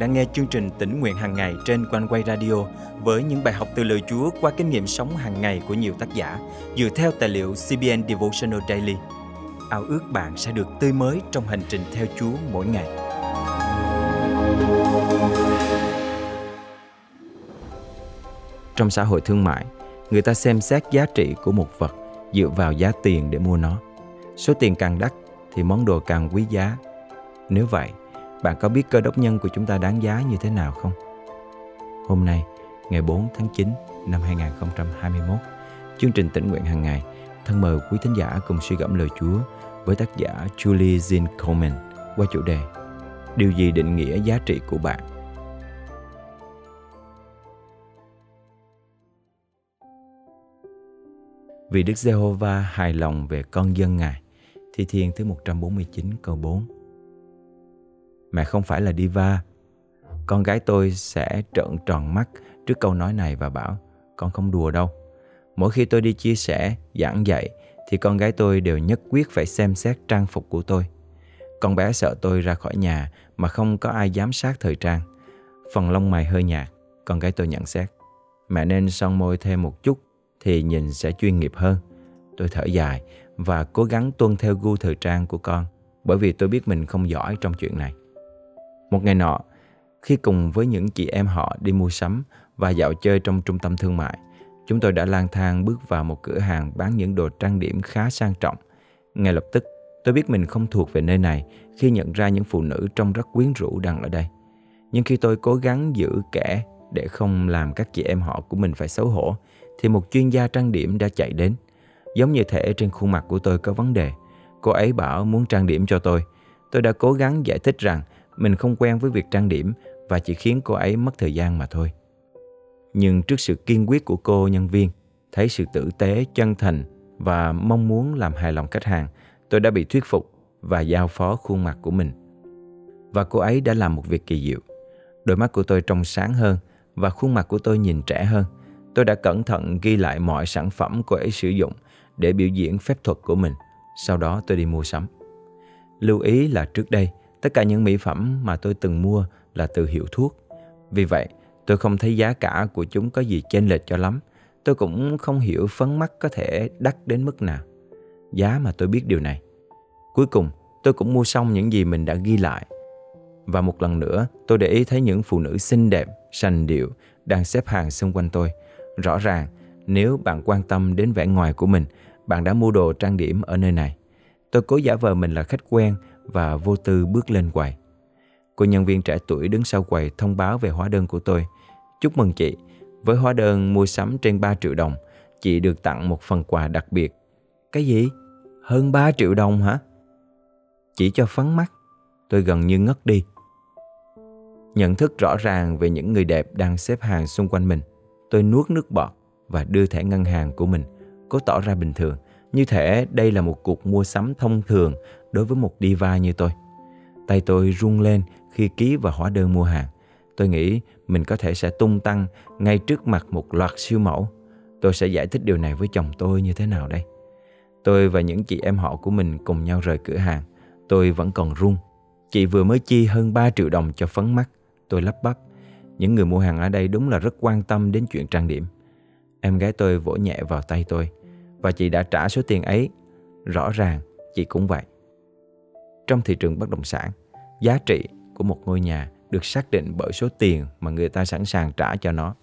đang nghe chương trình tỉnh nguyện hàng ngày trên quanh quay radio với những bài học từ lời Chúa qua kinh nghiệm sống hàng ngày của nhiều tác giả dựa theo tài liệu CBN Devotional Daily. Ao ước bạn sẽ được tươi mới trong hành trình theo Chúa mỗi ngày. Trong xã hội thương mại, người ta xem xét giá trị của một vật dựa vào giá tiền để mua nó. Số tiền càng đắt thì món đồ càng quý giá. Nếu vậy, bạn có biết cơ đốc nhân của chúng ta đáng giá như thế nào không? Hôm nay, ngày 4 tháng 9 năm 2021, chương trình tỉnh nguyện hàng ngày thân mời quý thính giả cùng suy gẫm lời Chúa với tác giả Julie Jean Coleman qua chủ đề Điều gì định nghĩa giá trị của bạn? Vì Đức Giê-hô-va hài lòng về con dân Ngài. Thi Thiên thứ 149 câu 4 Mẹ không phải là diva. Con gái tôi sẽ trợn tròn mắt trước câu nói này và bảo con không đùa đâu. Mỗi khi tôi đi chia sẻ, giảng dạy thì con gái tôi đều nhất quyết phải xem xét trang phục của tôi. Con bé sợ tôi ra khỏi nhà mà không có ai giám sát thời trang. Phần lông mày hơi nhạt, con gái tôi nhận xét. Mẹ nên son môi thêm một chút thì nhìn sẽ chuyên nghiệp hơn. Tôi thở dài và cố gắng tuân theo gu thời trang của con bởi vì tôi biết mình không giỏi trong chuyện này. Một ngày nọ, khi cùng với những chị em họ đi mua sắm và dạo chơi trong trung tâm thương mại, chúng tôi đã lang thang bước vào một cửa hàng bán những đồ trang điểm khá sang trọng. Ngay lập tức, tôi biết mình không thuộc về nơi này khi nhận ra những phụ nữ trông rất quyến rũ đang ở đây. Nhưng khi tôi cố gắng giữ kẻ để không làm các chị em họ của mình phải xấu hổ, thì một chuyên gia trang điểm đã chạy đến. Giống như thể trên khuôn mặt của tôi có vấn đề. Cô ấy bảo muốn trang điểm cho tôi. Tôi đã cố gắng giải thích rằng mình không quen với việc trang điểm và chỉ khiến cô ấy mất thời gian mà thôi. Nhưng trước sự kiên quyết của cô nhân viên, thấy sự tử tế, chân thành và mong muốn làm hài lòng khách hàng, tôi đã bị thuyết phục và giao phó khuôn mặt của mình. Và cô ấy đã làm một việc kỳ diệu. Đôi mắt của tôi trong sáng hơn và khuôn mặt của tôi nhìn trẻ hơn. Tôi đã cẩn thận ghi lại mọi sản phẩm cô ấy sử dụng để biểu diễn phép thuật của mình. Sau đó tôi đi mua sắm. Lưu ý là trước đây, Tất cả những mỹ phẩm mà tôi từng mua là từ hiệu thuốc. Vì vậy, tôi không thấy giá cả của chúng có gì chênh lệch cho lắm. Tôi cũng không hiểu phấn mắt có thể đắt đến mức nào. Giá mà tôi biết điều này. Cuối cùng, tôi cũng mua xong những gì mình đã ghi lại. Và một lần nữa, tôi để ý thấy những phụ nữ xinh đẹp, sành điệu đang xếp hàng xung quanh tôi. Rõ ràng, nếu bạn quan tâm đến vẻ ngoài của mình, bạn đã mua đồ trang điểm ở nơi này. Tôi cố giả vờ mình là khách quen và vô tư bước lên quầy. Cô nhân viên trẻ tuổi đứng sau quầy thông báo về hóa đơn của tôi. Chúc mừng chị, với hóa đơn mua sắm trên 3 triệu đồng, chị được tặng một phần quà đặc biệt. Cái gì? Hơn 3 triệu đồng hả? Chỉ cho phấn mắt, tôi gần như ngất đi. Nhận thức rõ ràng về những người đẹp đang xếp hàng xung quanh mình, tôi nuốt nước bọt và đưa thẻ ngân hàng của mình, cố tỏ ra bình thường, như thể đây là một cuộc mua sắm thông thường đối với một diva như tôi. Tay tôi run lên khi ký vào hóa đơn mua hàng. Tôi nghĩ mình có thể sẽ tung tăng ngay trước mặt một loạt siêu mẫu. Tôi sẽ giải thích điều này với chồng tôi như thế nào đây? Tôi và những chị em họ của mình cùng nhau rời cửa hàng. Tôi vẫn còn run. Chị vừa mới chi hơn 3 triệu đồng cho phấn mắt. Tôi lắp bắp. Những người mua hàng ở đây đúng là rất quan tâm đến chuyện trang điểm. Em gái tôi vỗ nhẹ vào tay tôi. Và chị đã trả số tiền ấy. Rõ ràng, chị cũng vậy. Trong thị trường bất động sản, giá trị của một ngôi nhà được xác định bởi số tiền mà người ta sẵn sàng trả cho nó.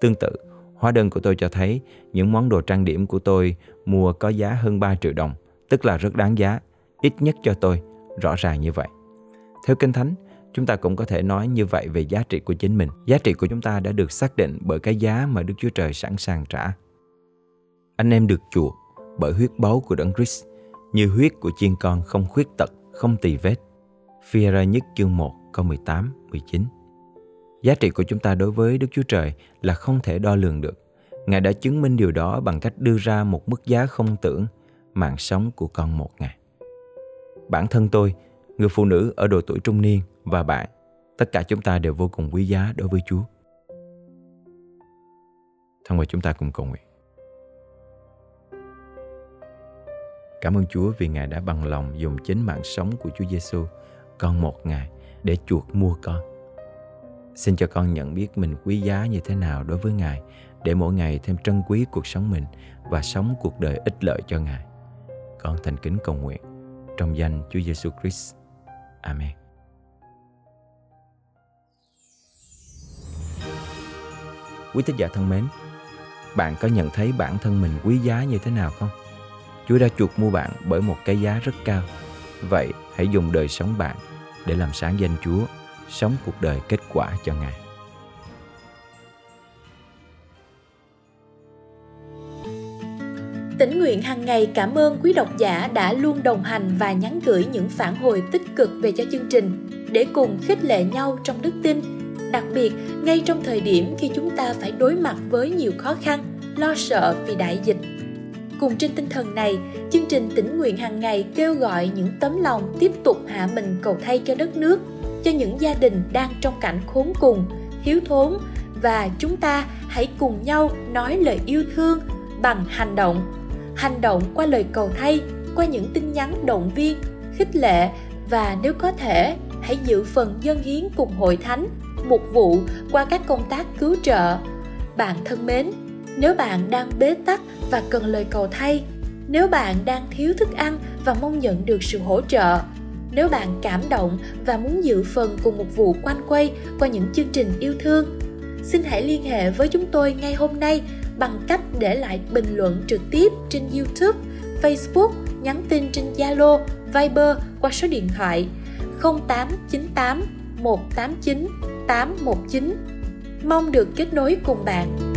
Tương tự, hóa đơn của tôi cho thấy những món đồ trang điểm của tôi mua có giá hơn 3 triệu đồng, tức là rất đáng giá, ít nhất cho tôi, rõ ràng như vậy. Theo Kinh Thánh, chúng ta cũng có thể nói như vậy về giá trị của chính mình. Giá trị của chúng ta đã được xác định bởi cái giá mà Đức Chúa Trời sẵn sàng trả. Anh em được chuộc bởi huyết báu của Đấng Christ, như huyết của chiên con không khuyết tật không tì vết. Phi ra nhất chương 1 câu 18, 19. Giá trị của chúng ta đối với Đức Chúa Trời là không thể đo lường được. Ngài đã chứng minh điều đó bằng cách đưa ra một mức giá không tưởng, mạng sống của con một ngày. Bản thân tôi, người phụ nữ ở độ tuổi trung niên và bạn, tất cả chúng ta đều vô cùng quý giá đối với Chúa. Thân mời chúng ta cùng cầu nguyện. Cảm ơn Chúa vì Ngài đã bằng lòng dùng chính mạng sống của Chúa Giêsu con một ngày để chuộc mua con. Xin cho con nhận biết mình quý giá như thế nào đối với Ngài để mỗi ngày thêm trân quý cuộc sống mình và sống cuộc đời ích lợi cho Ngài. Con thành kính cầu nguyện trong danh Chúa Giêsu Christ. Amen. Quý thính giả thân mến, bạn có nhận thấy bản thân mình quý giá như thế nào không? Chúa đã chuộc mua bạn bởi một cái giá rất cao. Vậy hãy dùng đời sống bạn để làm sáng danh Chúa, sống cuộc đời kết quả cho Ngài. Tỉnh nguyện hàng ngày cảm ơn quý độc giả đã luôn đồng hành và nhắn gửi những phản hồi tích cực về cho chương trình để cùng khích lệ nhau trong đức tin. Đặc biệt, ngay trong thời điểm khi chúng ta phải đối mặt với nhiều khó khăn, lo sợ vì đại dịch. Cùng trên tinh thần này, chương trình tỉnh nguyện hàng ngày kêu gọi những tấm lòng tiếp tục hạ mình cầu thay cho đất nước, cho những gia đình đang trong cảnh khốn cùng, thiếu thốn và chúng ta hãy cùng nhau nói lời yêu thương bằng hành động. Hành động qua lời cầu thay qua những tin nhắn động viên khích lệ và nếu có thể hãy giữ phần dân hiến cùng hội thánh mục vụ qua các công tác cứu trợ. Bạn thân mến nếu bạn đang bế tắc và cần lời cầu thay nếu bạn đang thiếu thức ăn và mong nhận được sự hỗ trợ nếu bạn cảm động và muốn dự phần cùng một vụ quanh quay qua những chương trình yêu thương xin hãy liên hệ với chúng tôi ngay hôm nay bằng cách để lại bình luận trực tiếp trên YouTube, Facebook, nhắn tin trên Zalo, Viber qua số điện thoại 0898 189 819. Mong được kết nối cùng bạn.